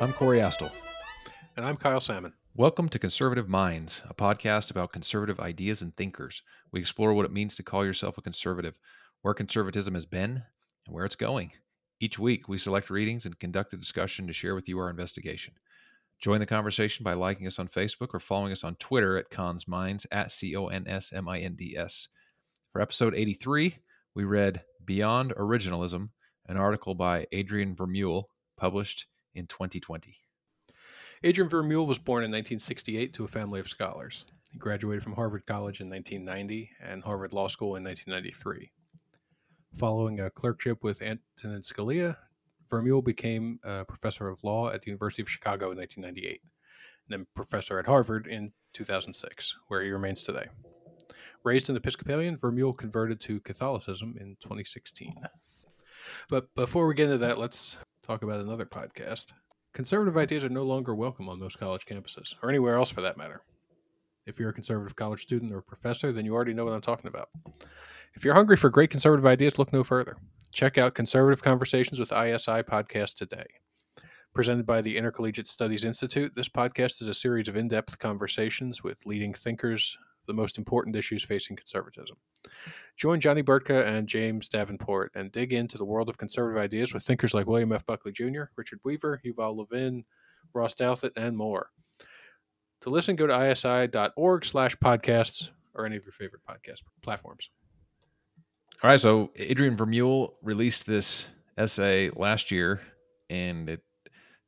I'm Corey Astle. And I'm Kyle Sammin. Welcome to Conservative Minds, a podcast about conservative ideas and thinkers. We explore what it means to call yourself a conservative, where conservatism has been, and where it's going. Each week, we select readings and conduct a discussion to share with you our investigation. Join the conversation by liking us on Facebook or following us on Twitter at Cons Minds at C O N S M I N D S. For episode 83, we read Beyond Originalism, an article by Adrian Vermeule, published in 2020. Adrian Vermeule was born in 1968 to a family of scholars. He graduated from Harvard College in 1990 and Harvard Law School in 1993. Following a clerkship with Antonin Scalia, Vermeule became a professor of law at the University of Chicago in 1998, and then professor at Harvard in 2006, where he remains today. Raised an Episcopalian, Vermeule converted to Catholicism in 2016. But before we get into that, let's talk about another podcast. Conservative ideas are no longer welcome on most college campuses, or anywhere else for that matter. If you're a conservative college student or professor, then you already know what I'm talking about. If you're hungry for great conservative ideas, look no further. Check out Conservative Conversations with ISI podcast today. Presented by the Intercollegiate Studies Institute, this podcast is a series of in depth conversations with leading thinkers, the most important issues facing conservatism. Join Johnny Burtka and James Davenport and dig into the world of conservative ideas with thinkers like William F. Buckley Jr., Richard Weaver, Yuval Levin, Ross Douthat, and more. To listen, go to isi.org slash podcasts or any of your favorite podcast platforms. All right, so Adrian Vermeule released this essay last year, and it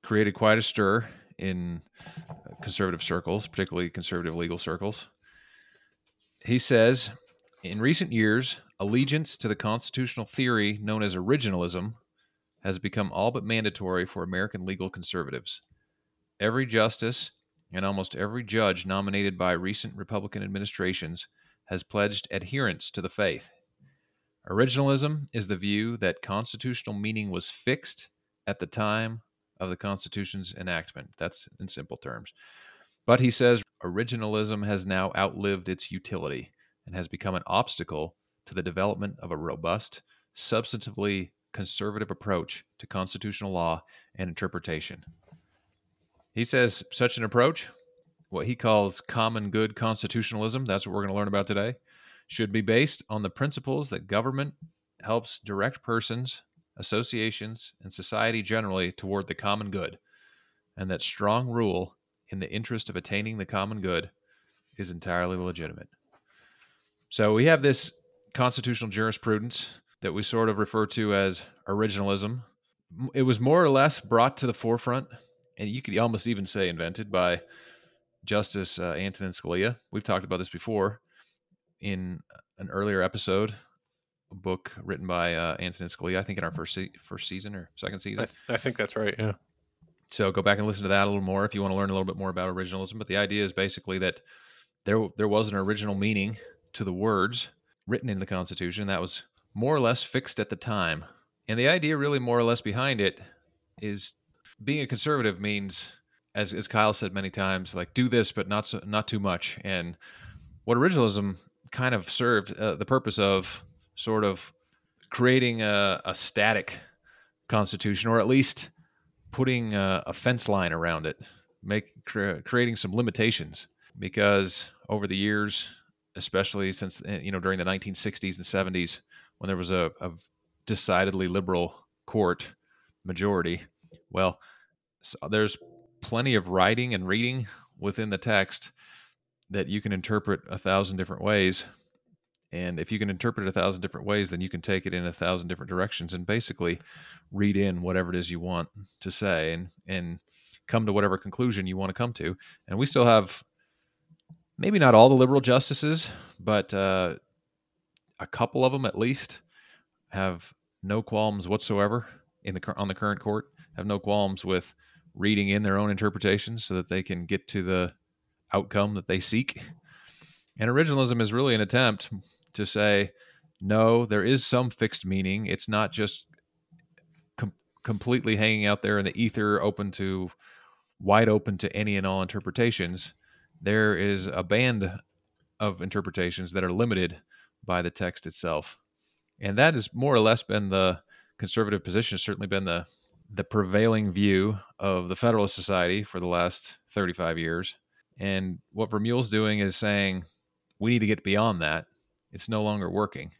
created quite a stir in uh, conservative circles, particularly conservative legal circles. He says, in recent years, allegiance to the constitutional theory known as originalism has become all but mandatory for American legal conservatives. Every justice and almost every judge nominated by recent Republican administrations has pledged adherence to the faith. Originalism is the view that constitutional meaning was fixed at the time of the Constitution's enactment. That's in simple terms. But he says originalism has now outlived its utility and has become an obstacle to the development of a robust, substantively conservative approach to constitutional law and interpretation. He says such an approach, what he calls common good constitutionalism, that's what we're going to learn about today, should be based on the principles that government helps direct persons, associations, and society generally toward the common good, and that strong rule in the interest of attaining the common good is entirely legitimate. So we have this constitutional jurisprudence that we sort of refer to as originalism. It was more or less brought to the forefront, and you could almost even say invented by Justice uh, Antonin Scalia. We've talked about this before in an earlier episode, a book written by uh, Antonin Scalia. I think in our first se- first season or second season. I, th- I think that's right. Yeah. So go back and listen to that a little more if you want to learn a little bit more about originalism. But the idea is basically that there there was an original meaning to the words written in the Constitution that was more or less fixed at the time, and the idea really more or less behind it is being a conservative means, as as Kyle said many times, like do this but not so, not too much. And what originalism kind of served uh, the purpose of sort of creating a, a static constitution, or at least putting a, a fence line around it, make cre- creating some limitations. Because over the years, especially since eh, you know during the 1960s and 70s, when there was a, a decidedly liberal court majority, well, so there's plenty of writing and reading within the text that you can interpret a thousand different ways. And if you can interpret it a thousand different ways, then you can take it in a thousand different directions and basically read in whatever it is you want to say and, and come to whatever conclusion you want to come to. And we still have maybe not all the liberal justices, but uh, a couple of them at least have no qualms whatsoever in the on the current court. Have no qualms with reading in their own interpretations so that they can get to the outcome that they seek. And originalism is really an attempt to say, no, there is some fixed meaning. It's not just com- completely hanging out there in the ether, open to wide open to any and all interpretations. There is a band of interpretations that are limited by the text itself. And that has more or less been the conservative position, certainly been the the prevailing view of the Federalist Society for the last 35 years. And what Vermeule's doing is saying we need to get beyond that. It's no longer working.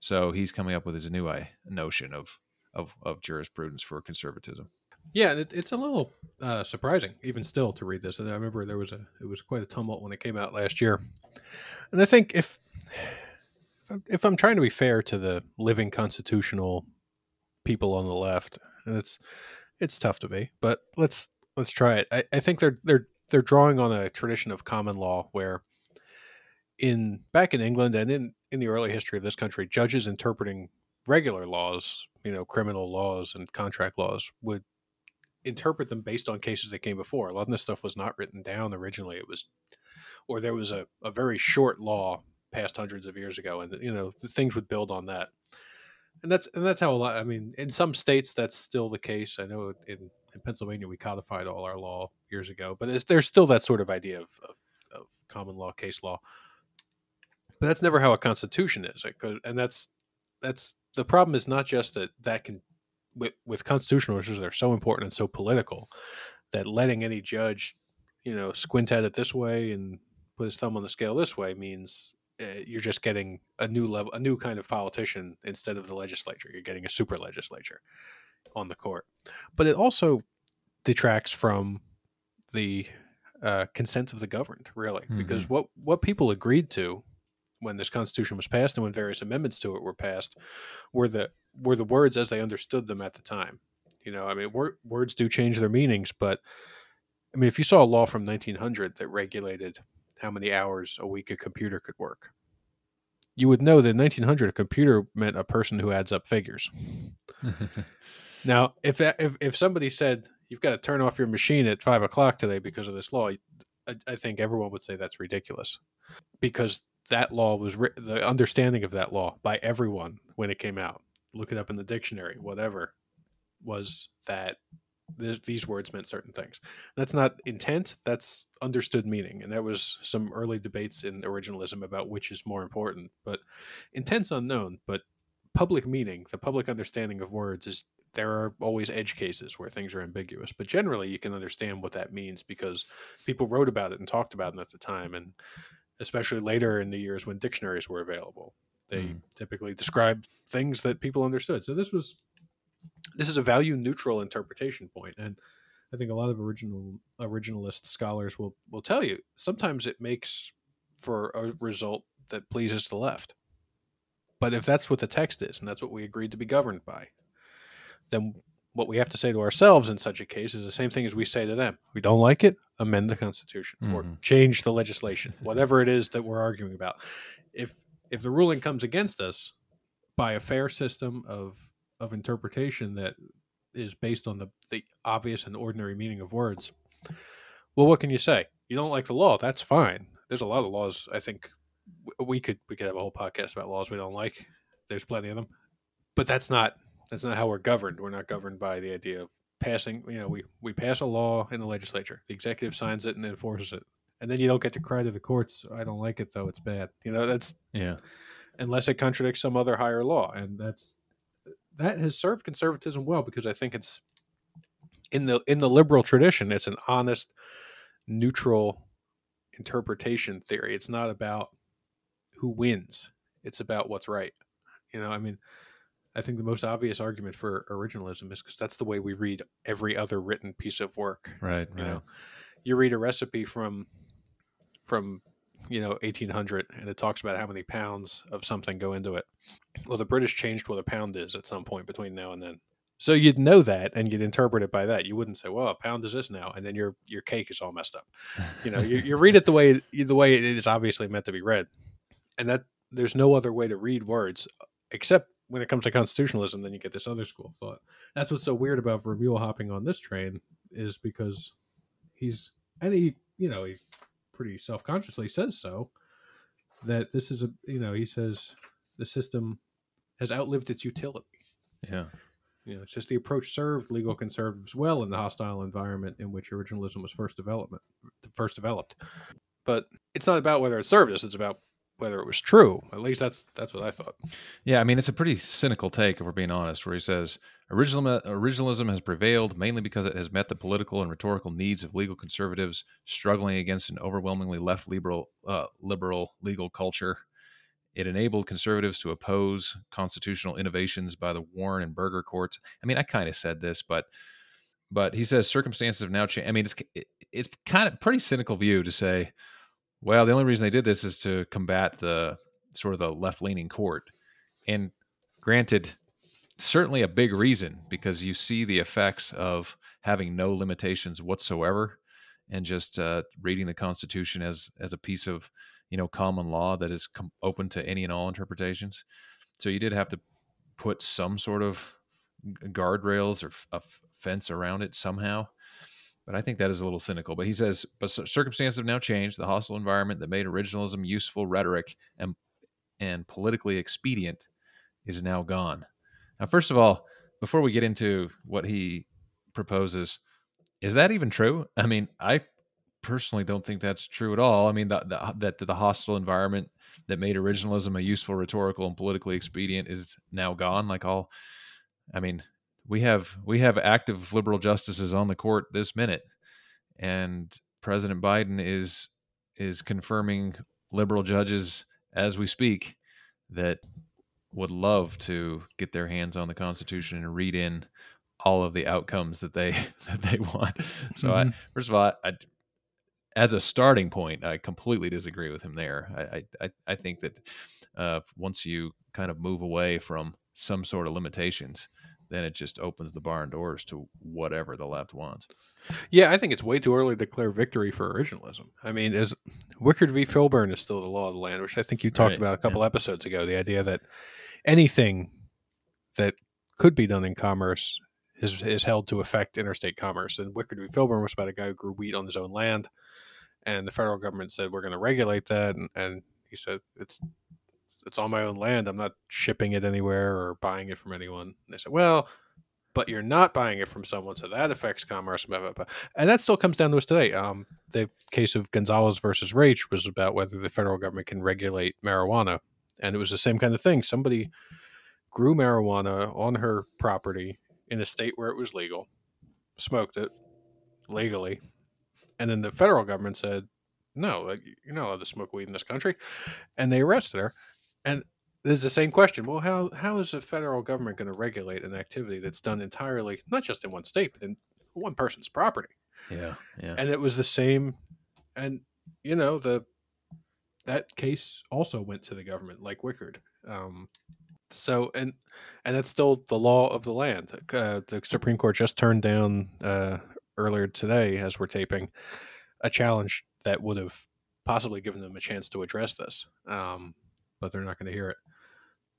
So he's coming up with his new notion of of, of jurisprudence for conservatism. Yeah, it, it's a little uh, surprising, even still, to read this. And I remember there was a it was quite a tumult when it came out last year. And I think if if I'm trying to be fair to the living constitutional people on the left, and it's it's tough to be, but let's let's try it. I, I think they're they're they're drawing on a tradition of common law where in back in England and in in the early history of this country, judges interpreting regular laws, you know, criminal laws and contract laws would interpret them based on cases that came before. A lot of this stuff was not written down originally. It was, or there was a, a very short law passed hundreds of years ago, and you know things would build on that. And that's and that's how a lot. I mean, in some states that's still the case. I know in, in Pennsylvania we codified all our law years ago, but there's still that sort of idea of, of, of common law, case law. But that's never how a constitution is, and that's that's the problem is not just that that can with, with constitutional issues they're so important and so political that letting any judge you know squint at it this way and put his thumb on the scale this way means uh, you're just getting a new level a new kind of politician instead of the legislature. You're getting a super legislature on the court. But it also detracts from the uh, consent of the governed really mm-hmm. because what what people agreed to when this constitution was passed and when various amendments to it were passed were the were the words as they understood them at the time you know i mean wor- words do change their meanings but i mean if you saw a law from 1900 that regulated how many hours a week a computer could work you would know that in 1900 a computer meant a person who adds up figures now if, that, if if somebody said you've got to turn off your machine at five o'clock today because of this law I, I think everyone would say that's ridiculous because that law was ri- the understanding of that law by everyone when it came out. Look it up in the dictionary, whatever, was that th- these words meant certain things. That's not intent, that's understood meaning. And there was some early debates in originalism about which is more important. But intent's unknown, but public meaning, the public understanding of words is there are always edge cases where things are ambiguous, but generally you can understand what that means because people wrote about it and talked about it at the time. And especially later in the years when dictionaries were available. They mm. typically described things that people understood. So this was this is a value neutral interpretation point, and I think a lot of original originalist scholars will will tell you sometimes it makes for a result that pleases the left. But if that's what the text is, and that's what we agreed to be governed by, then what we have to say to ourselves in such a case is the same thing as we say to them. We don't like it, amend the Constitution mm-hmm. or change the legislation, whatever it is that we're arguing about. If if the ruling comes against us by a fair system of of interpretation that is based on the, the obvious and ordinary meaning of words, well, what can you say? You don't like the law, that's fine. There's a lot of laws I think we could we could have a whole podcast about laws we don't like. There's plenty of them. But that's not that's not how we're governed. We're not governed by the idea of passing. You know, we we pass a law in the legislature. The executive signs it and enforces it, and then you don't get to cry to the courts. I don't like it though. It's bad. You know, that's yeah. Unless it contradicts some other higher law, and that's that has served conservatism well because I think it's in the in the liberal tradition. It's an honest, neutral interpretation theory. It's not about who wins. It's about what's right. You know, I mean, I think the most obvious argument for originalism is because that's the way we read every other written piece of work. Right. You right. know, you read a recipe from from you know 1800 and it talks about how many pounds of something go into it. Well, the British changed what a pound is at some point between now and then. So you'd know that and you'd interpret it by that. You wouldn't say, "Well, a pound is this now," and then your your cake is all messed up. You know, you, you read it the way the way it is obviously meant to be read, and that there's no other way to read words except when it comes to constitutionalism, then you get this other school of thought. That's what's so weird about Vermeule hopping on this train is because he's and he, you know, he pretty self consciously says so that this is a, you know, he says the system has outlived its utility. Yeah. You know, it's just the approach served legal conservatives well in the hostile environment in which originalism was first development first developed. but it's not about whether it served us. It's about whether it was true. At least that's that's what I thought. Yeah, I mean, it's a pretty cynical take, if we're being honest, where he says Original, originalism has prevailed mainly because it has met the political and rhetorical needs of legal conservatives struggling against an overwhelmingly left liberal, uh, liberal legal culture. It enabled conservatives to oppose constitutional innovations by the Warren and Burger courts. I mean, I kind of said this, but but he says circumstances have now changed. I mean, it's it's kind of pretty cynical view to say, well, the only reason they did this is to combat the sort of the left leaning court. And granted, certainly a big reason because you see the effects of having no limitations whatsoever and just uh, reading the Constitution as as a piece of you know common law that is com- open to any and all interpretations. So you did have to put some sort of guardrails or f- a f- fence around it somehow. But I think that is a little cynical. But he says, but circumstances have now changed. The hostile environment that made originalism useful rhetoric and and politically expedient is now gone. Now, first of all, before we get into what he proposes, is that even true? I mean, I personally don't think that's true at all. I mean, the, the, that the hostile environment that made originalism a useful, rhetorical, and politically expedient is now gone. Like all, I mean, we have we have active liberal justices on the court this minute, and President Biden is is confirming liberal judges as we speak that would love to get their hands on the Constitution and read in all of the outcomes that they that they want. So, mm-hmm. I, first of all, I, as a starting point, I completely disagree with him there. I I, I think that uh, once you kind of move away from some sort of limitations, then it just opens the barn doors to whatever the left wants. Yeah, I think it's way too early to declare victory for originalism. I mean, as Wickard v. Filburn is still the law of the land, which I think you talked right. about a couple yeah. episodes ago. The idea that anything that could be done in commerce is, is held to affect interstate commerce. And Wickard v. Filburn was about a guy who grew wheat on his own land, and the federal government said we're going to regulate that, and, and he said it's it's on my own land. I'm not shipping it anywhere or buying it from anyone. And they said, well, but you're not buying it from someone, so that affects commerce. Blah, blah, blah. And that still comes down to us today. Um, the case of Gonzalez versus Raich was about whether the federal government can regulate marijuana and it was the same kind of thing. Somebody grew marijuana on her property in a state where it was legal, smoked it legally, and then the federal government said, "No, you're not allowed to smoke weed in this country," and they arrested her. And there's the same question. Well, how how is the federal government going to regulate an activity that's done entirely not just in one state, but in one person's property? Yeah, yeah. And it was the same, and you know the that case also went to the government, like Wickard. Um, so and and that's still the law of the land. Uh, the Supreme Court just turned down uh, earlier today, as we're taping, a challenge that would have possibly given them a chance to address this, um, but they're not going to hear it.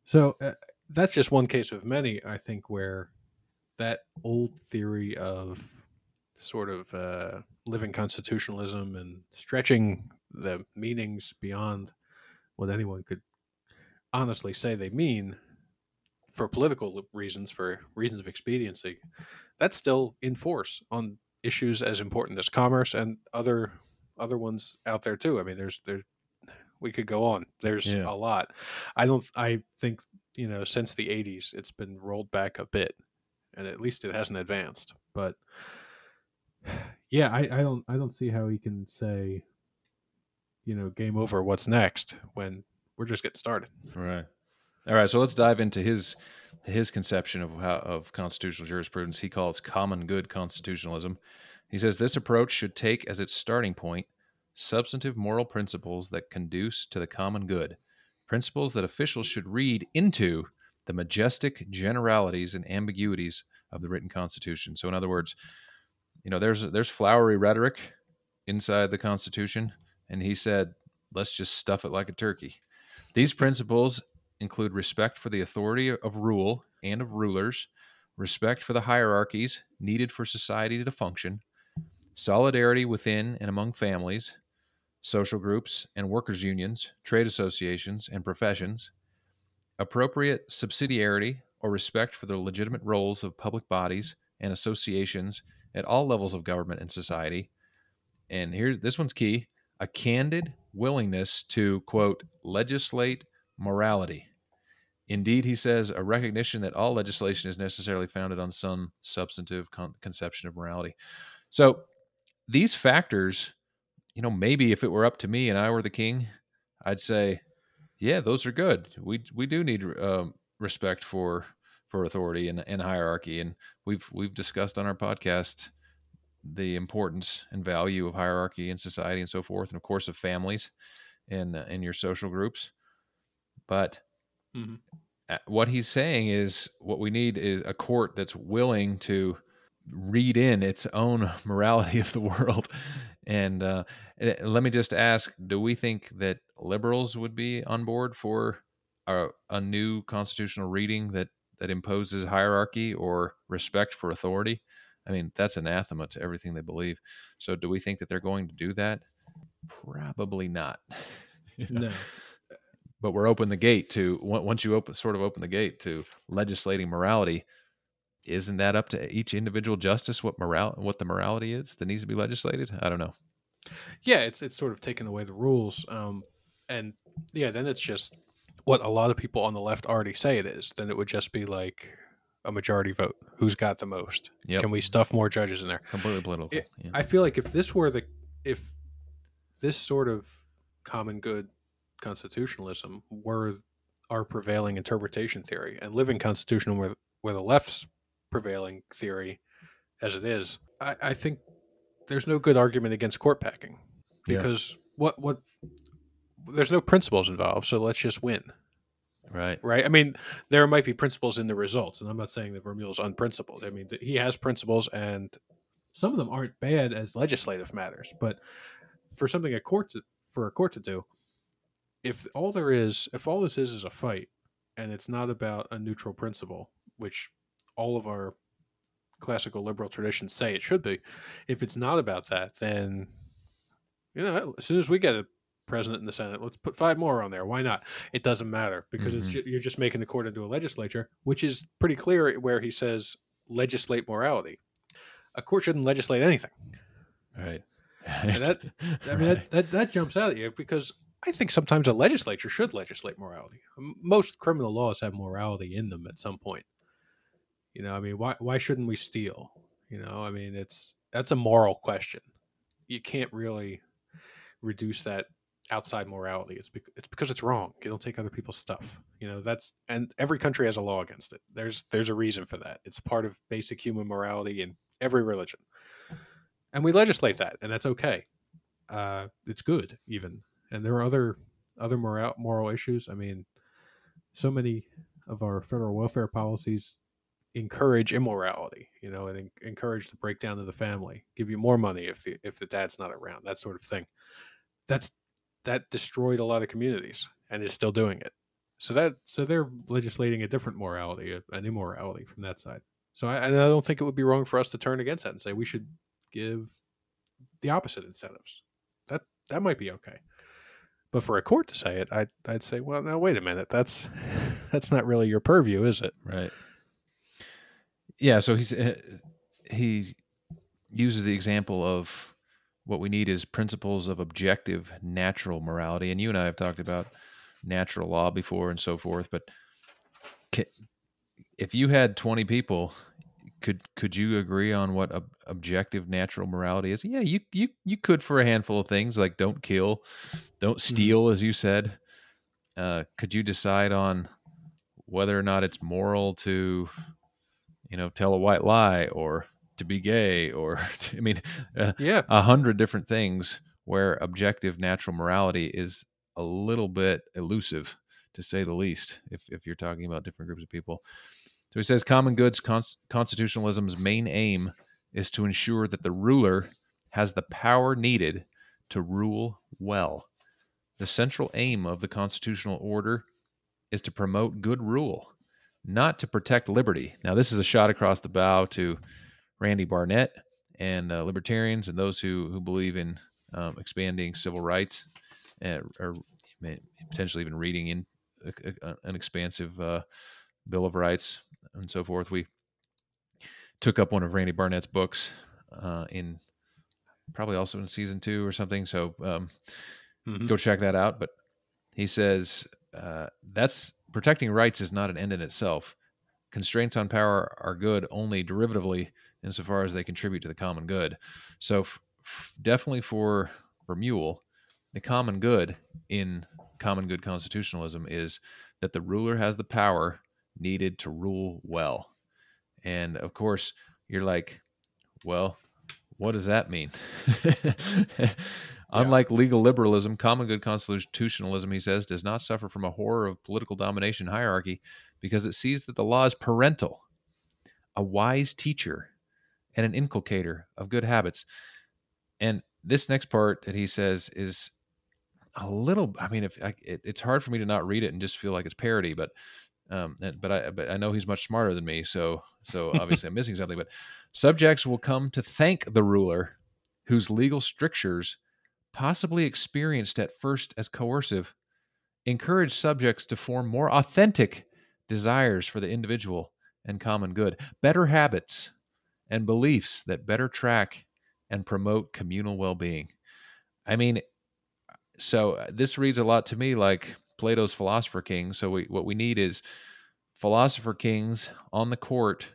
So uh, that's just one case of many, I think, where that old theory of sort of uh, living constitutionalism and stretching the meanings beyond what anyone could honestly say they mean for political reasons, for reasons of expediency, that's still in force on issues as important as commerce and other other ones out there too. I mean, there's there's we could go on. There's yeah. a lot. I don't. I think you know since the '80s, it's been rolled back a bit, and at least it hasn't advanced. But yeah, I, I don't. I don't see how he can say you know, game over. What's next? When we're just getting started. Right. All right. So let's dive into his his conception of how of constitutional jurisprudence. He calls common good constitutionalism. He says this approach should take as its starting point substantive moral principles that conduce to the common good, principles that officials should read into the majestic generalities and ambiguities of the written constitution. So in other words, you know, there's there's flowery rhetoric inside the constitution and he said, let's just stuff it like a turkey. These principles include respect for the authority of rule and of rulers, respect for the hierarchies needed for society to function, solidarity within and among families, social groups and workers' unions, trade associations, and professions, appropriate subsidiarity or respect for the legitimate roles of public bodies and associations at all levels of government and society. And here, this one's key a candid willingness to, quote, legislate morality. Indeed, he says, a recognition that all legislation is necessarily founded on some substantive con- conception of morality. So these factors, you know, maybe if it were up to me and I were the king, I'd say, yeah, those are good. We we do need um, respect for for authority and, and hierarchy, and we've we've discussed on our podcast the importance and value of hierarchy in society and so forth, and of course of families and uh, in your social groups. But mm-hmm. what he's saying is what we need is a court that's willing to read in its own morality of the world. And uh, let me just ask: Do we think that liberals would be on board for a, a new constitutional reading that that imposes hierarchy or respect for authority? I mean, that's anathema to everything they believe. So, do we think that they're going to do that? Probably not. no. But we're open the gate to once you open sort of open the gate to legislating morality. Isn't that up to each individual justice what moral what the morality is that needs to be legislated? I don't know. Yeah, it's it's sort of taking away the rules, um, and yeah, then it's just what a lot of people on the left already say it is. Then it would just be like a majority vote. Who's got the most? Yep. Can we stuff more judges in there? Completely political. It, yeah. I feel like if this were the if this sort of common good constitutionalism were our prevailing interpretation theory and living constitution were were the left's prevailing theory as it is, I, I think there's no good argument against court packing because yeah. what what there's no principles involved, so let's just win. Right. Right. I mean, there might be principles in the results, and I'm not saying that Vermeule is unprincipled. I mean, he has principles, and some of them aren't bad as legislative matters. But for something a court to, for a court to do, if all there is, if all this is is a fight, and it's not about a neutral principle, which all of our classical liberal traditions say it should be, if it's not about that, then you know, as soon as we get a president in the Senate. Let's put five more on there. Why not? It doesn't matter because mm-hmm. it's you're just making the court into a legislature, which is pretty clear where he says legislate morality. A court shouldn't legislate anything. Right. and that I mean right. that, that that jumps out at you because I think sometimes a legislature should legislate morality. Most criminal laws have morality in them at some point. You know, I mean, why why shouldn't we steal? You know, I mean, it's that's a moral question. You can't really reduce that outside morality. It's because it's because it's wrong. You don't take other people's stuff. You know that's and every country has a law against it. There's there's a reason for that. It's part of basic human morality in every religion, and we legislate that, and that's okay. Uh, it's good even, and there are other other moral moral issues. I mean, so many of our federal welfare policies encourage immorality, you know, and encourage the breakdown of the family. Give you more money if the, if the dad's not around, that sort of thing. That's that destroyed a lot of communities and is still doing it. So that so they're legislating a different morality, an immorality from that side. So I, I don't think it would be wrong for us to turn against that and say we should give the opposite incentives. That that might be okay. But for a court to say it, I'd I'd say, well, now wait a minute, that's that's not really your purview, is it? Right. Yeah. So he's uh, he uses the example of what we need is principles of objective natural morality. And you and I have talked about natural law before and so forth. But if you had 20 people, could could you agree on what ob- objective natural morality is? Yeah, you you you could for a handful of things like don't kill, don't mm-hmm. steal, mm-hmm. as you said. Uh, could you decide on whether or not it's moral to, you know, tell a white lie or to be gay or i mean uh, yeah. a hundred different things where objective natural morality is a little bit elusive to say the least if, if you're talking about different groups of people. So he says common goods cons- constitutionalism's main aim is to ensure that the ruler has the power needed to rule well. The central aim of the constitutional order is to promote good rule not to protect liberty now this is a shot across the bow to Randy Barnett and uh, libertarians and those who who believe in um, expanding civil rights and, or potentially even reading in a, a, an expansive uh, Bill of Rights and so forth. We took up one of Randy Barnett's books uh, in probably also in season two or something. So um, Mhm. go check that out. But he says uh, that's protecting rights is not an end in itself. Constraints on power are good only derivatively insofar as they contribute to the common good. So f- f- definitely for Mule, the common good in common good constitutionalism is that the ruler has the power needed to rule well. And of course, you're like, well, what does that mean? Unlike legal liberalism, common good constitutionalism, he says, does not suffer from a horror of political domination hierarchy because it sees that the law is parental, a wise teacher, and an inculcator of good habits. And this next part that he says is a little. I mean, if I, it, it's hard for me to not read it and just feel like it's parody, but um, but I but I know he's much smarter than me, so so obviously I'm missing something. But subjects will come to thank the ruler, whose legal strictures, possibly experienced at first as coercive, encourage subjects to form more authentic desires for the individual and common good, better habits and beliefs that better track and promote communal well-being. I mean, so uh, this reads a lot to me like Plato's philosopher king. So we, what we need is philosopher kings on the court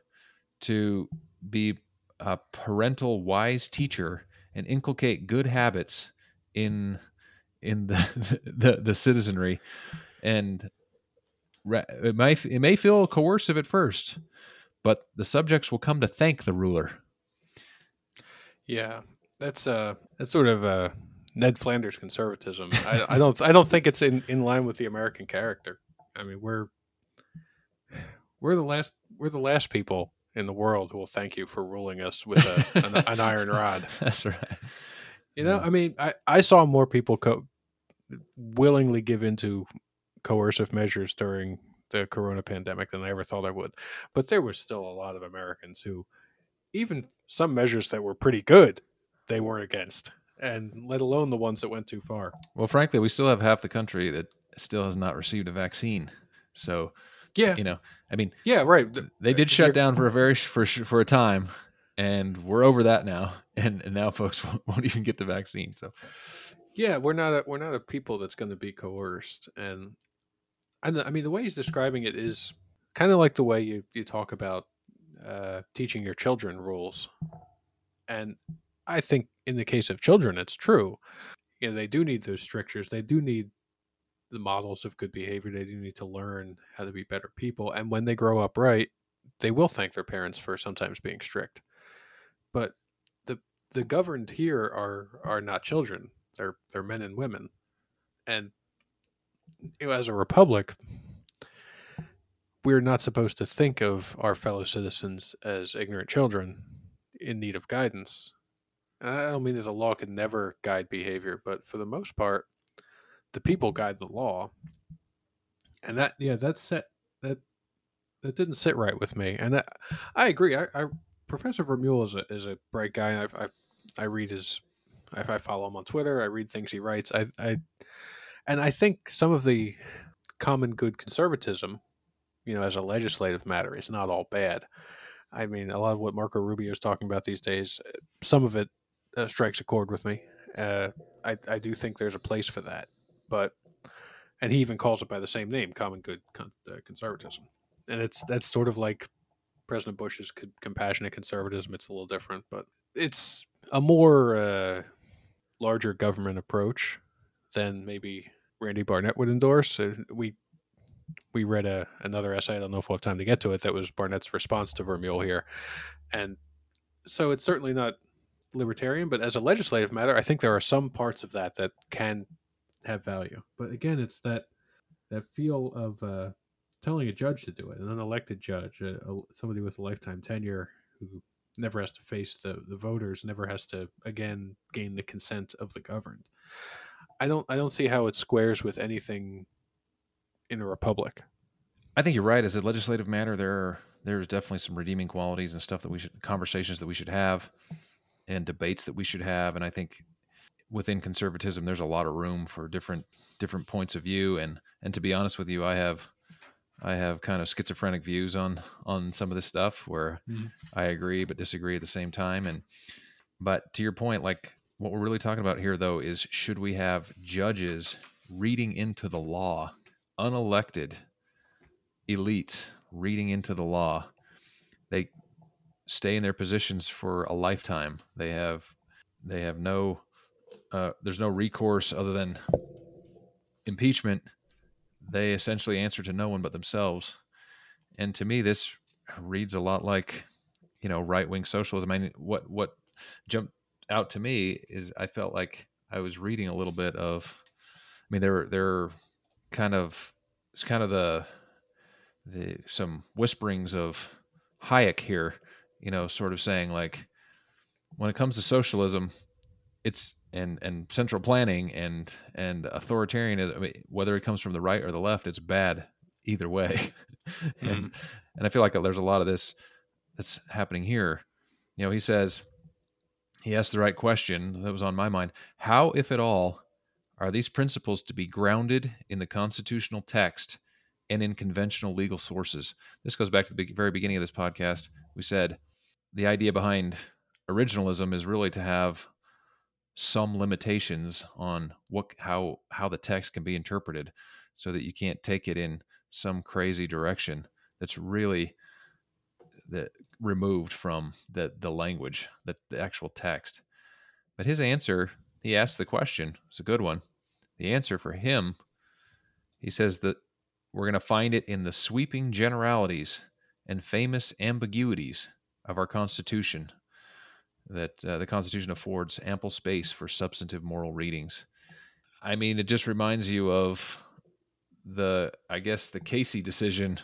to be a parental wise teacher and inculcate good habits in in the the, the citizenry and it may it may feel coercive at first but the subjects will come to thank the ruler Yeah, that's uh that's sort of uh Ned Flanders conservatism. I, I don't I don't think it's in, in line with the American character. I mean, we're we're the last we're the last people in the world who will thank you for ruling us with a, an, an iron rod. that's right You know. I mean, I, I saw more people co- willingly give into coercive measures during the corona pandemic than I ever thought I would. But there was still a lot of Americans who, even some measures that were pretty good, they weren't against, and let alone the ones that went too far. well frankly we still have half the country that still has not received a vaccine so Yeah, you know i mean yeah, right. They uh, did shut down for a very for for a time and we're over that now and, and now folks won't, won't even get the vaccine so Yeah, we're not a we're not a people that's going to be coerced, and I, I mean the way he's describing it is kind of like the way you you talk about uh, teaching your children rules, and I think in the case of children, it's true. You know, they do need those strictures. They do need the models of good behavior. They do need to learn how to be better people, and when they grow up right, they will thank their parents for sometimes being strict. But the the governed here are are not children. They're they're men and women. And you know, as a republic we're not supposed to think of our fellow citizens as ignorant children in need of guidance. And i don't mean that the law can never guide behavior but for the most part the people guide the law. And that yeah that set that that didn't sit right with me. And that, i agree. I, I professor Vermeule is a, is a bright guy I've, I've i read his I, I follow him on Twitter. I read things he writes. I, I, and I think some of the common good conservatism, you know, as a legislative matter, is not all bad. I mean, a lot of what Marco Rubio is talking about these days, some of it uh, strikes a chord with me. Uh, I, I do think there's a place for that, but, and he even calls it by the same name, common good con- uh, conservatism, and it's that's sort of like President Bush's co- compassionate conservatism. It's a little different, but it's a more uh, larger government approach than maybe Randy Barnett would endorse. Uh, we we read a another essay. I don't know if we'll have time to get to it. That was Barnett's response to Vermeule here, and so it's certainly not libertarian. But as a legislative matter, I think there are some parts of that that can have value. But again, it's that that feel of uh, telling a judge to do it, an unelected judge, a, a, somebody with a lifetime tenure who never has to face the, the voters, never has to again gain the consent of the governed. I don't I don't see how it squares with anything in a republic. I think you're right. As a legislative matter, there are, there's definitely some redeeming qualities and stuff that we should conversations that we should have, and debates that we should have. And I think within conservatism, there's a lot of room for different different points of view. And and to be honest with you, I have I have kind of schizophrenic views on on some of this stuff where Mhm. I agree but disagree at the same time. And but to your point, like what we're really talking about here, though, is should we have judges reading into the law, unelected elites reading into the law? They stay in their positions for a lifetime. They have they have no uh, there's no recourse other than impeachment. They essentially answer to no one but themselves. And to me, this reads a lot like you know right wing socialism. I mean, what what jumped out to me is I felt like I was reading a little bit of. I mean, they're kind of it's kind of the the some whisperings of Hayek here, you know, sort of saying like when it comes to socialism, it's and and central planning and and authoritarianism, I mean, whether it comes from the right or the left, it's bad either way. and mm-hmm. and I feel like there's a lot of this that's happening here. You know, he says he asked the right question that was on my mind. How, if at all, are these principles to be grounded in the constitutional text and in conventional legal sources? This goes back to the very beginning of this podcast. We said the idea behind originalism is really to have some limitations on what how how the text can be interpreted so that you can't take it in some crazy direction that's really that removed from the the language, the, the actual text. But his answer, he asked the question, it's a good one. The answer for him, he says that we're going to find it in the sweeping generalities and famous ambiguities of our Constitution. That uh, the Constitution affords ample space for substantive moral readings. I mean, it just reminds you of the, I guess, the Casey decision.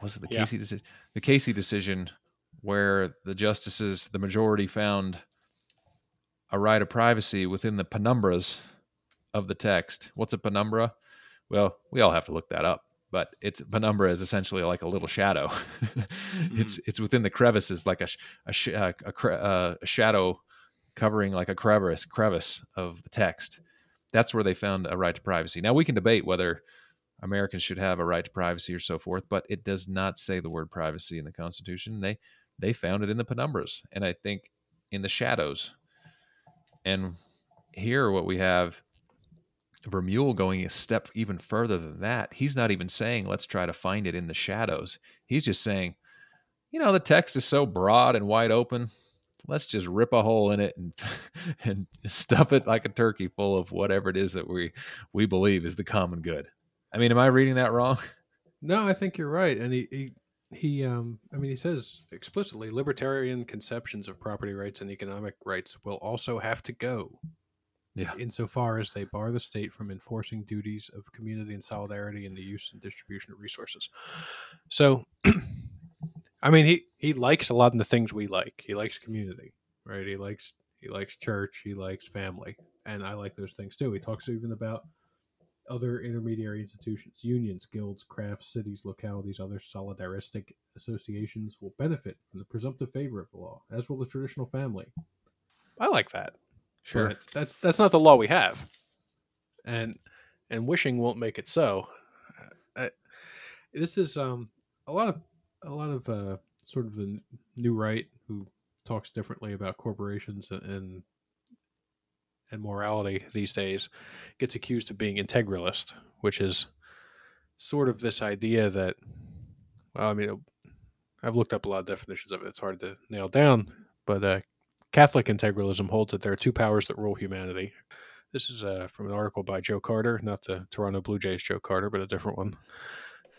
Was it the yeah. Casey decision? the Casey decision, where the justices, the majority found a right of privacy within the penumbras of the text. What's a penumbra? Well, we all have to look that up, but it's penumbra is essentially like a little shadow. mm-hmm. It's it's within the crevices, like a a, uh, a, a, uh, a shadow covering like a crevice crevice of the text. That's where they found a right to privacy. Now we can debate whether Americans should have a right to privacy or so forth, but it does not say the word privacy in the Constitution. They they found it in the penumbras, and I think in the shadows. And here, what we have Vermeule going a step even further than that. He's not even saying let's try to find it in the shadows. He's just saying, you know, the text is so broad and wide open. Let's just rip a hole in it and and stuff it like a turkey full of whatever it is that we we believe is the common good. I mean, am I reading that wrong? No, I think you're right. And he, he, he, um, I mean, he says explicitly libertarian conceptions of property rights and economic rights will also have to go. Yeah. Insofar as they bar the state from enforcing duties of community and solidarity in the use and distribution of resources. So, I mean, he, he likes a lot of the things we like. He likes community, right? He likes, he likes church. He likes family. And I like those things too. He talks even about other intermediary institutions, unions, guilds, crafts, cities, localities, other solidaristic associations will benefit from the presumptive favor of the law, as will the traditional family. I like that. Sure. But that's that's not the law we have. And and wishing won't make it so. Uh, this is um a lot of a lot of uh sort of the new right who talks differently about corporations and and morality these days gets accused of being integralist, which is sort of this idea that, well, I mean, I've looked up a lot of definitions of it. It's hard to nail down, but uh, Catholic integralism holds that there are two powers that rule humanity. This is uh, from an article by Joe Carter, not the Toronto Blue Jays Joe Carter, but a different one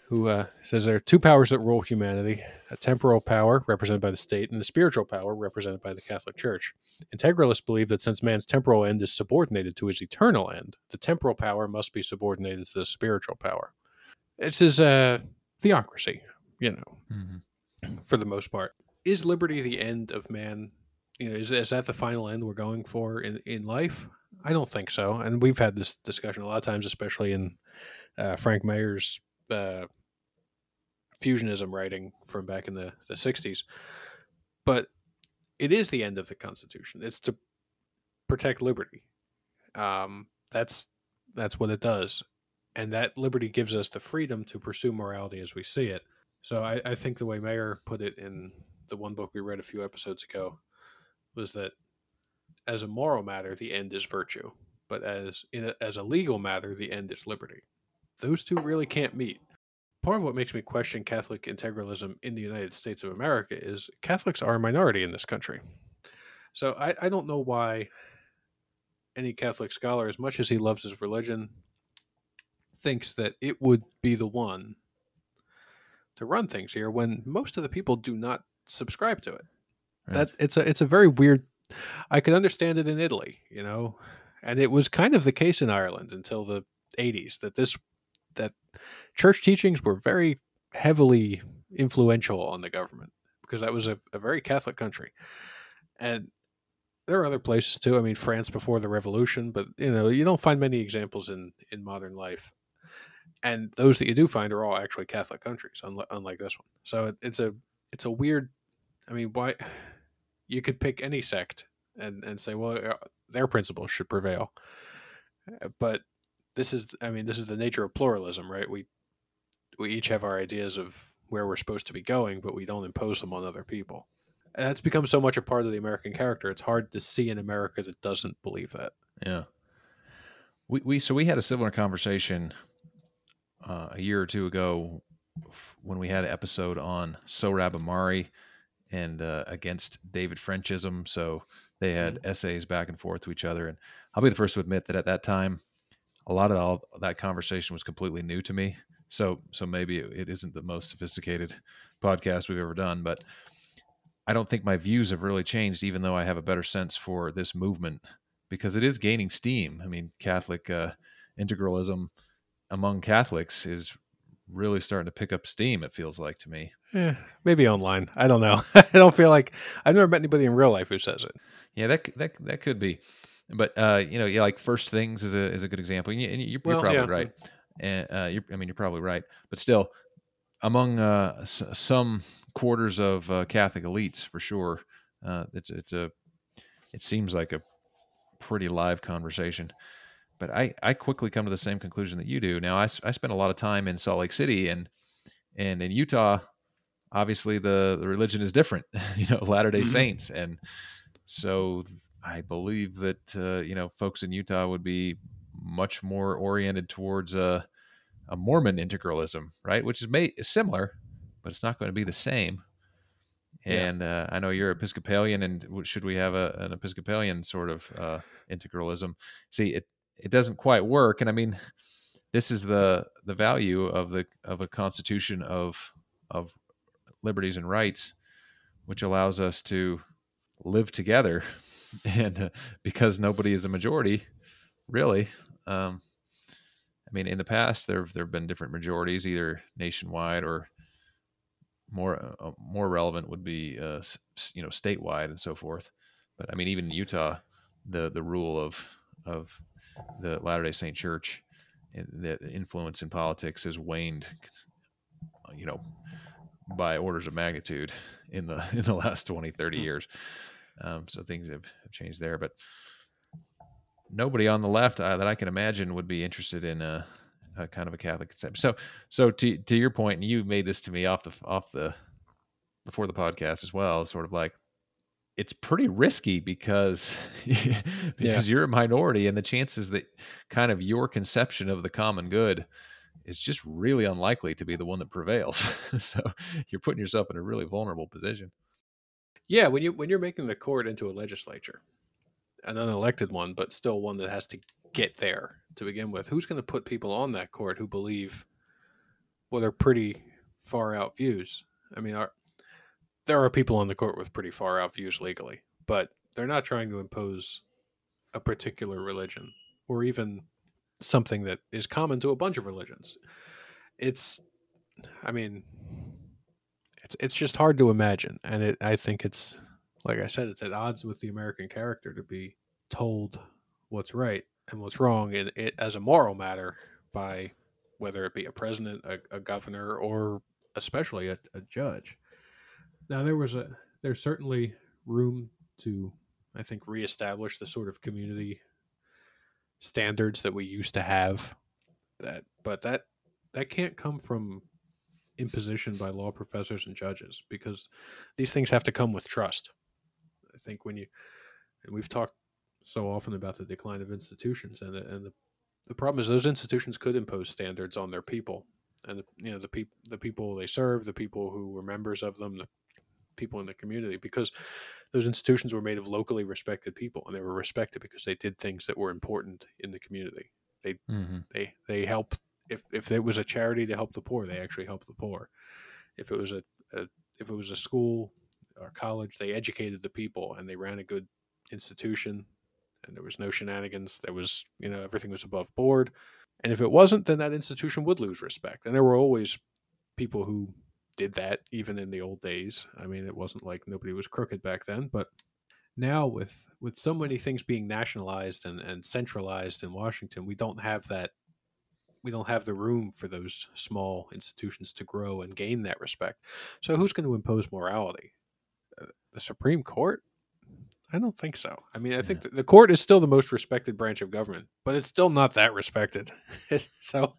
who uh, says there are two powers that rule humanity a temporal power, represented by the state, and the spiritual power, represented by the Catholic Church. Integralists believe that since man's temporal end is subordinated to his eternal end, the temporal power must be subordinated to the spiritual power. This is a theocracy, you know, mm-hmm. for the most part. Is liberty the end of man? You know, is, is that the final end we're going for in, in life? I don't think so. And we've had this discussion a lot of times, especially in uh, Frank Meyer's uh, fusionism writing from back in the, the 60s. But it is the end of the Constitution. It's to protect liberty. Um, that's that's what it does, and that liberty gives us the freedom to pursue morality as we see it. So I, I think the way Mayer put it in the one book we read a few episodes ago was that as a moral matter, the end is virtue, but as in a, as a legal matter, the end is liberty. Those two really can't meet. Part of what makes me question Catholic integralism in the United States of America is Catholics are a minority in this country. So I, I don't know why any Catholic scholar, as much as he loves his religion, thinks that it would be the one to run things here when most of the people do not subscribe to it. That it's a it's a very weird I could understand it in Italy, you know, and it was kind of the case in Ireland until the 80s that this that church teachings were very heavily influential on the government because that was a, a very Catholic country. And there are other places too. I mean, France before the revolution, but you know, you don't find many examples in in modern life. And those that you do find are all actually Catholic countries, unlike, unlike this one. So it, it's a it's a weird. I mean, why you could pick any sect and and say, well, uh, their principles should prevail. Uh, but this is, I mean, this is the nature of pluralism, right? We we each have our ideas of where we're supposed to be going, but we don't impose them on other people. And that's become so much a part of the American character. It's hard to see an America that doesn't believe that. Yeah. We, we so we had a similar conversation uh, a year or two ago when we had an episode on Sohrab Ahmari and uh, against David Frenchism. So they had mm-hmm. essays back and forth to each other. And I'll be the first to admit that at that time, a lot of all that conversation was completely new to me. So, so maybe it isn't the most sophisticated podcast we've ever done, but I don't think my views have really changed, even though I have a better sense for this movement because it is gaining steam. I mean, Catholic uh, integralism among Catholics is really starting to pick up steam. It feels like to me. Yeah, maybe online. I don't know. I don't feel like I've never met anybody in real life who says it. Yeah, that that that could be, but uh, you know, yeah, like first things is a is a good example. And you, are well, probably yeah. right, and uh, you're, I mean, you're probably right. But still, among uh, s- some quarters of uh, Catholic elites, for sure, uh, it's it's a it seems like a pretty live conversation. But I I quickly come to the same conclusion that you do. Now I I spent a lot of time in Salt Lake City and and in Utah obviously the the religion is different you know latter day mm-hmm. saints and so i believe that uh, you know folks in utah would be much more oriented towards a, a mormon integralism right which is may, similar but it's not going to be the same and yeah. uh, i know you're episcopalian and should we have a, an episcopalian sort of uh, integralism see it it doesn't quite work and i mean this is the the value of the of a constitution of of liberties and rights, which allows us to live together. And uh, because nobody is a majority, really, um, I mean, in the past there there have been different majorities, either nationwide or more uh, more relevant would be uh, you know statewide and so forth. But I mean, even Utah, the the rule of of the Latter Day Saint Church, the influence in politics has waned. You know, by orders of magnitude in the in the last 20 30 hmm. years um, so things have, have, changed there but nobody on the left uh, that i can imagine would be interested in a, a, kind of a catholic concept so so to to your point and you made this to me off the off the before the podcast as well sort of like it's pretty risky because because yeah. you're a minority and the chances that kind of your conception of the common good is just really unlikely to be the one that prevails. so you're putting yourself in a really vulnerable position. Yeah, when you when you're making the court into a legislature, an unelected one, but still one that has to get there to begin with, who's going to put people on that court who believe well they're pretty far out views? I mean, are, there are people on the court with pretty far out views legally, but they're not trying to impose a particular religion or even something that is common to a bunch of religions. It's, I mean, it's it's just hard to imagine, and it I think it's like I said, it's at odds with the American character to be told what's right and what's wrong in it as a moral matter by whether it be a president, a, a governor, or especially a, a judge. Now there was a there's certainly room to I think reestablish the sort of community standards that we used to have that but that that can't come from imposition by law professors and judges because these things have to come with trust. I think when you and we've talked so often about the decline of institutions, and the, and the the problem is those institutions could impose standards on their people, and the, you know the people the people they serve, the people who were members of them, the people in the community, because those institutions were made of locally respected people, and they were respected because they did things that were important in the community. They Mm-hmm. they they helped if if it was a charity to help the poor, they actually helped the poor. If it was a, a if it was a school or college, they educated the people and they ran a good institution and there was no shenanigans. There was, you know, everything was above board. And if it wasn't, then that institution would lose respect. And there were always people who did that even in the old days. I mean, it wasn't like nobody was crooked back then, but now with with so many things being nationalized and, and centralized in Washington, we don't have that we don't have the room for those small institutions to grow and gain that respect. So who's going to impose morality? Uh, the Supreme Court? I don't think so. I mean, I think Yeah. th- the court is still the most respected branch of government, but it's still not that respected. so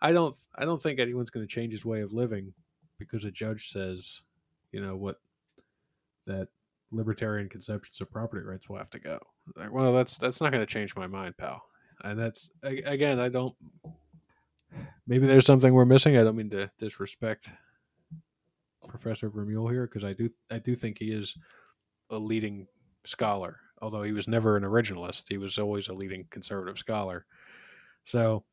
I don't I don't think anyone's going to change his way of living because a judge says, you know, what that libertarian conceptions of property rights will have to go. Like, well, that's that's not going to change my mind, pal. And that's again, I don't. Maybe there's something we're missing. I don't mean to disrespect Professor Vermeule here because I do I do think he is a leading scholar. Although he was never an originalist, he was always a leading conservative scholar. So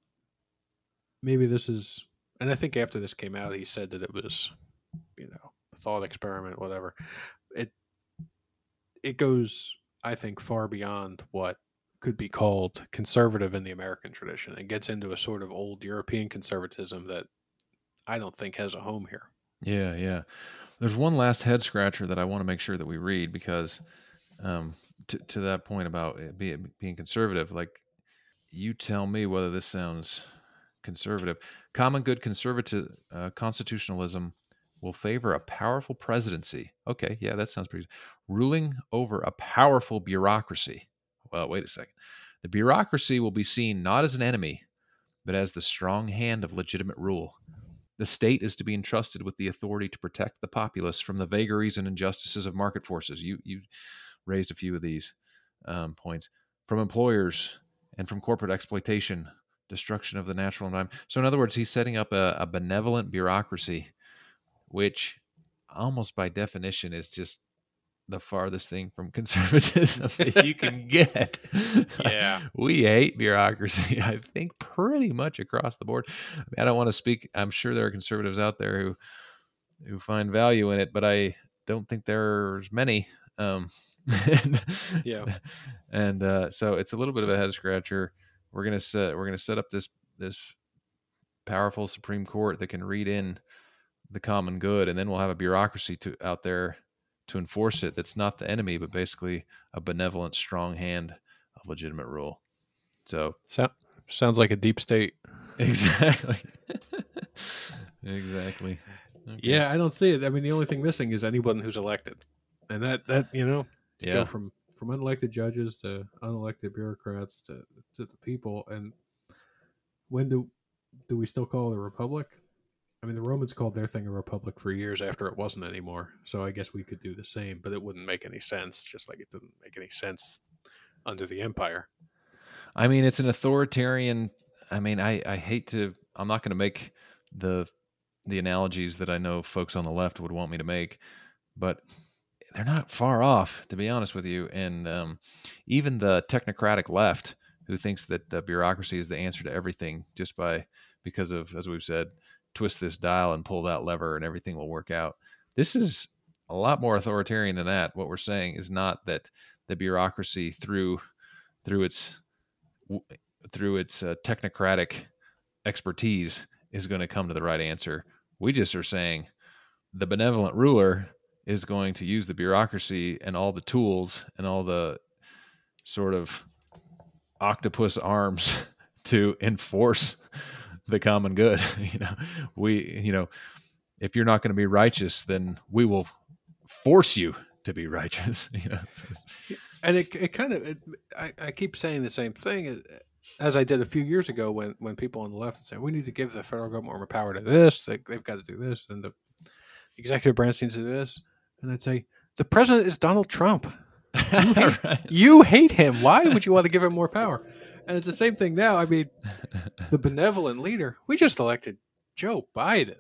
maybe this is, and I think after this came out, he said that it was, you know, a thought experiment, whatever. It it goes, I think, far beyond what could be called conservative in the American tradition. It gets into a sort of old European conservatism that I don't think has a home here. Yeah, yeah. There's one last head scratcher that I want to make sure that we read because, um, to to that point about it being being conservative, like you tell me whether this sounds conservative. Common good conservative uh, constitutionalism will favor a powerful presidency. Okay, yeah, that sounds pretty. Ruling over a powerful bureaucracy. Well, wait a second. The bureaucracy will be seen not as an enemy, but as the strong hand of legitimate rule. The state is to be entrusted with the authority to protect the populace from the vagaries and injustices of market forces. You you raised a few of these um, points from employers and from corporate exploitation, destruction of the natural environment. So, in other words, he's setting up a, a benevolent bureaucracy, which almost by definition is just the farthest thing from conservatism that you can get. Yeah. we hate bureaucracy, I think, pretty much across the board. I, mean, I don't want to speak, I'm sure there are conservatives out there who who find value in it, but I don't think there's many. Um, and, Yeah. and uh, so it's a little bit of a head scratcher. We're gonna set we're gonna set up this this powerful Supreme Court that can read in the common good, and then we'll have a bureaucracy to out there to enforce it. That's not the enemy, but basically a benevolent, strong hand of legitimate rule. So So, sounds like a deep state. exactly, exactly. Okay. Yeah, I don't see it. I mean, the only thing missing is anyone who's elected, and that that you know, yeah, go from from unelected judges to unelected bureaucrats to to the people. And when do do we still call it a republic? I mean, the Romans called their thing a republic for years after it wasn't anymore. So I guess we could do the same, but it wouldn't make any sense. Just like it didn't make any sense under the empire. I mean, it's an authoritarian. I mean, I, I hate to. I'm not going to make the the analogies that I know folks on the left would want me to make, but they're not far off, to be honest with you. And um, even the technocratic left, who thinks that the bureaucracy is the answer to everything, just by because of, as we've said, twist this dial and pull that lever, and everything will work out. This is a lot more authoritarian than that. What we're saying is not that the bureaucracy through through its through its uh, technocratic expertise is going to come to the right answer. We just are saying the benevolent ruler is going to use the bureaucracy and all the tools and all the sort of octopus arms to enforce the common good. you know, we, you know, if you're not going to be righteous, then we will force you to be righteous. You know, and it, it kind of it, I, I keep saying the same thing uh, as I did a few years ago when when people on the left say we need to give the federal government more power to this they, they've got to do this and the executive branch needs to do this and I'd say the president is Donald Trump You hate, right. you hate him. Why would you want to give him more power? And it's the same thing now. I mean, the benevolent leader. We just elected Joe Biden.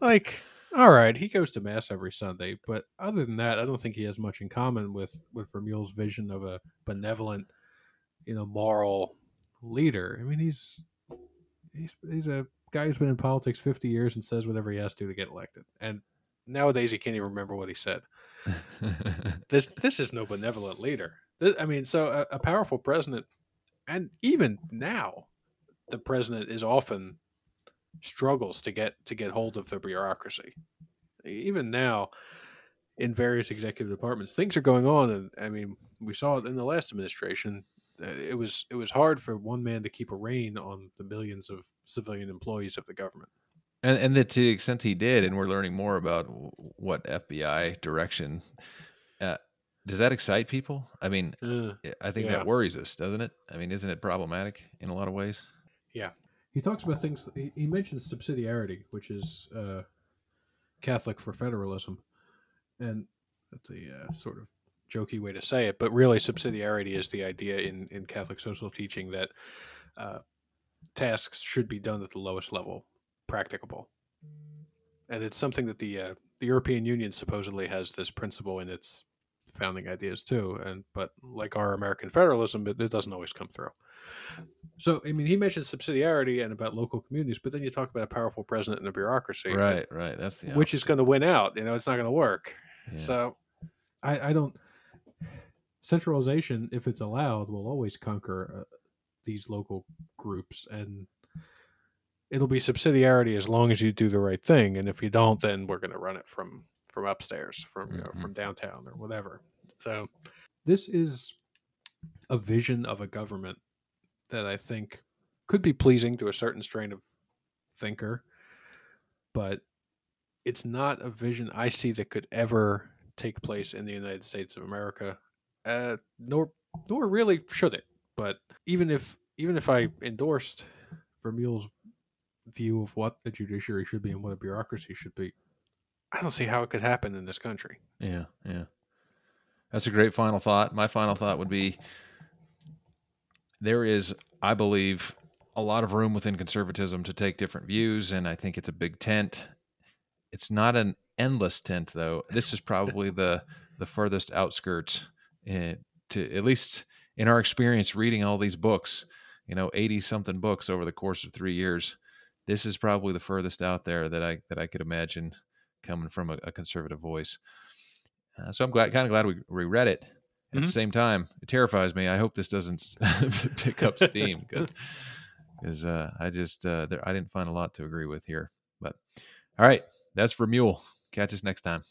like, all right, he goes to mass every Sunday, but other than that, I don't think he has much in common with with Vermeule's vision of a benevolent, you know, moral leader. I mean, he's he's he's a guy who's been in politics 50 years and says whatever he has to to get elected. And nowadays he can't even remember what he said. this this is no benevolent leader. This, I mean, so a, a powerful president, and even now, the president is often struggles to get to get hold of the bureaucracy. Even now, in various executive departments, things are going on, and I mean, we saw it in the last administration. Uh, it was it was hard for one man to keep a rein on the millions of civilian employees of the government. And, and that to the extent he did, and we're learning more about what FBI direction. Uh, does that excite people? I mean, uh, I think yeah. that worries us, doesn't it? I mean, isn't it problematic in a lot of ways? Yeah. He talks about things. He, he mentions subsidiarity, which is uh, Catholic for federalism, and that's a uh, sort of jokey way to say it, but really, subsidiarity is the idea in in Catholic social teaching that uh, tasks should be done at the lowest level practicable. And it's something that the uh, the European Union supposedly has this principle in its founding ideas too. And but like our American federalism, it, it doesn't always come through. So I mean, he mentioned subsidiarity and about local communities, but then you talk about a powerful president and a bureaucracy, right? And, right. That's the which is going to win out. You know, it's not going to work. Yeah. So I, I don't centralization, if it's allowed, will always conquer uh, these local groups, and it'll be subsidiarity as long as you do the right thing. And if you don't, then we're going to run it from from upstairs, from you know, mm-hmm. from downtown or whatever. So this is a vision of a government that I think could be pleasing to a certain strain of thinker, but it's not a vision I see that could ever take place in the United States of America, uh, nor nor really should it. But even if even if I endorsed Vermeule's view of what the judiciary should be and what a bureaucracy should be, I don't see how it could happen in this country. Yeah, yeah. That's a great final thought. My final thought would be there is, I believe, a lot of room within conservatism to take different views, and I think it's a big tent. It's not an endless tent, though. This is probably the the furthest outskirts eh, to at least in our experience reading all these books, you know, 80 something books over the course of 3 years. This is probably the furthest out there that I that I could imagine coming from a, a conservative voice. Uh, so I'm glad, kind of glad we, we read it. At mm-hmm. the same time, it terrifies me. I hope this doesn't pick up steam because uh, I just uh, there, I didn't find a lot to agree with here. But all right, that's Vermeule. Catch us next time.